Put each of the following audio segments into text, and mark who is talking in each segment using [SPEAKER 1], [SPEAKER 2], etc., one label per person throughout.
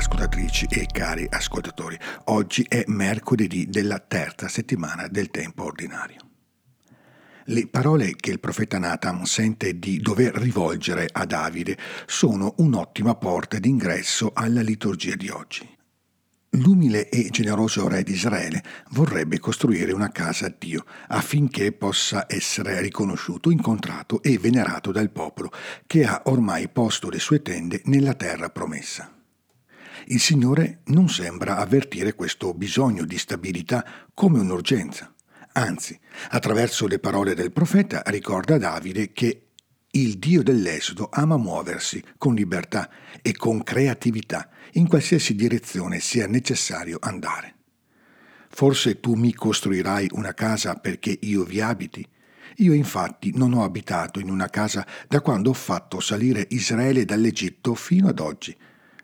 [SPEAKER 1] ascoltatrici e cari ascoltatori. Oggi è mercoledì della terza settimana del tempo ordinario. Le parole che il profeta Nathan sente di dover rivolgere a Davide sono un'ottima porta d'ingresso alla liturgia di oggi. L'umile e generoso re di Israele vorrebbe costruire una casa a Dio affinché possa essere riconosciuto, incontrato e venerato dal popolo che ha ormai posto le sue tende nella terra promessa. Il Signore non sembra avvertire questo bisogno di stabilità come un'urgenza. Anzi, attraverso le parole del profeta ricorda Davide che il Dio dell'Esodo ama muoversi con libertà e con creatività in qualsiasi direzione sia necessario andare. Forse tu mi costruirai una casa perché io vi abiti. Io infatti non ho abitato in una casa da quando ho fatto salire Israele dall'Egitto fino ad oggi.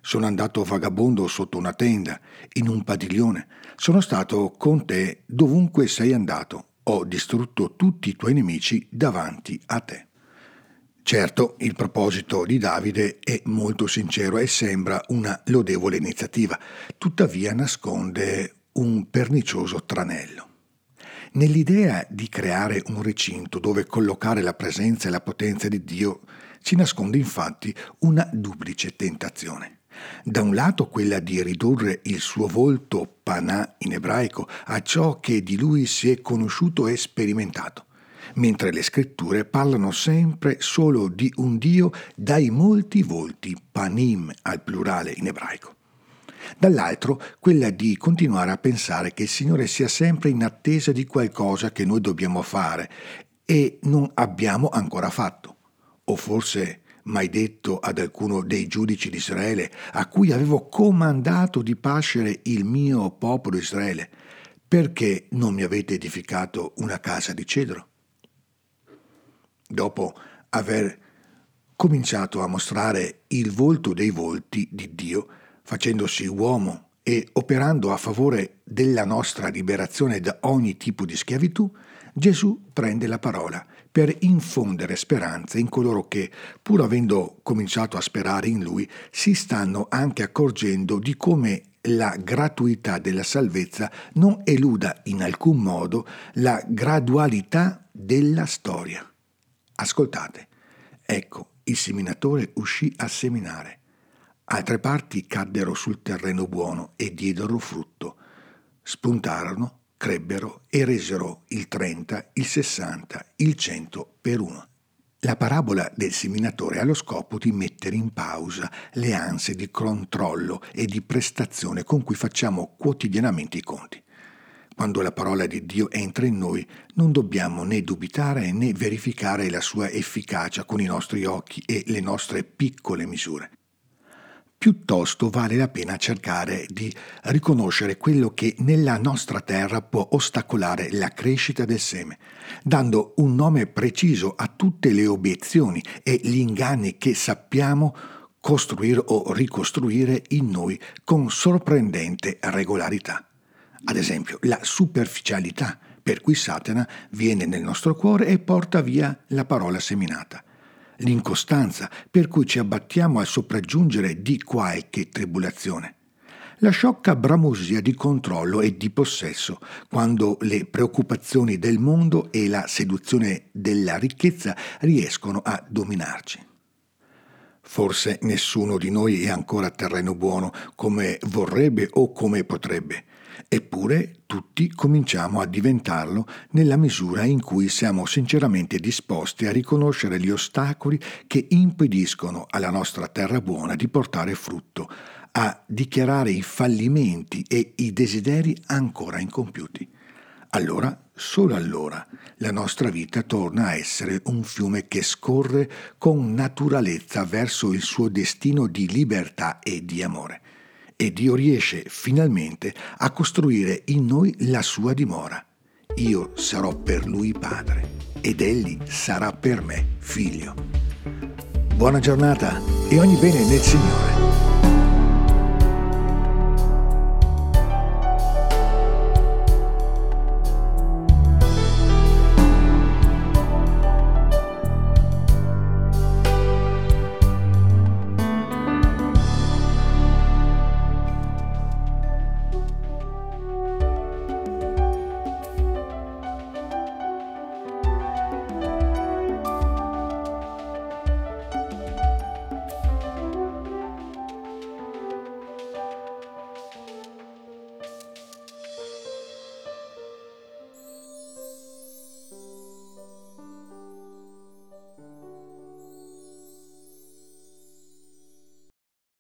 [SPEAKER 1] Sono andato vagabondo sotto una tenda, in un padiglione. Sono stato con te dovunque sei andato. Ho distrutto tutti i tuoi nemici davanti a te. Certo, il proposito di Davide è molto sincero e sembra una lodevole iniziativa, tuttavia nasconde un pernicioso tranello. Nell'idea di creare un recinto dove collocare la presenza e la potenza di Dio si nasconde infatti una duplice tentazione. Da un lato quella di ridurre il suo volto panà in ebraico a ciò che di lui si è conosciuto e sperimentato mentre le scritture parlano sempre solo di un Dio dai molti volti, panim al plurale in ebraico. Dall'altro, quella di continuare a pensare che il Signore sia sempre in attesa di qualcosa che noi dobbiamo fare e non abbiamo ancora fatto. O forse mai detto ad alcuno dei giudici di Israele, a cui avevo comandato di pascere il mio popolo Israele, perché non mi avete edificato una casa di cedro? dopo aver cominciato a mostrare il volto dei volti di Dio, facendosi uomo e operando a favore della nostra liberazione da ogni tipo di schiavitù, Gesù prende la parola per infondere speranza in coloro che, pur avendo cominciato a sperare in Lui, si stanno anche accorgendo di come la gratuità della salvezza non eluda in alcun modo la gradualità della storia. Ascoltate, ecco, il seminatore uscì a seminare. Altre parti caddero sul terreno buono e diedero frutto. Spuntarono, crebbero e resero il 30, il 60, il 100 per uno. La parabola del seminatore ha lo scopo di mettere in pausa le ansie di controllo e di prestazione con cui facciamo quotidianamente i conti. Quando la parola di Dio entra in noi, non dobbiamo né dubitare né verificare la sua efficacia con i nostri occhi e le nostre piccole misure. Piuttosto vale la pena cercare di riconoscere quello che nella nostra terra può ostacolare la crescita del seme, dando un nome preciso a tutte le obiezioni e gli inganni che sappiamo costruire o ricostruire in noi con sorprendente regolarità. Ad esempio, la superficialità per cui Satana viene nel nostro cuore e porta via la parola seminata. L'incostanza per cui ci abbattiamo al sopraggiungere di qualche tribolazione. La sciocca bramosia di controllo e di possesso, quando le preoccupazioni del mondo e la seduzione della ricchezza riescono a dominarci. Forse nessuno di noi è ancora terreno buono come vorrebbe o come potrebbe. Eppure tutti cominciamo a diventarlo nella misura in cui siamo sinceramente disposti a riconoscere gli ostacoli che impediscono alla nostra terra buona di portare frutto, a dichiarare i fallimenti e i desideri ancora incompiuti. Allora, solo allora, la nostra vita torna a essere un fiume che scorre con naturalezza verso il suo destino di libertà e di amore e Dio riesce finalmente a costruire in noi la sua dimora. Io sarò per lui padre ed egli sarà per me figlio. Buona giornata e ogni bene nel Signore.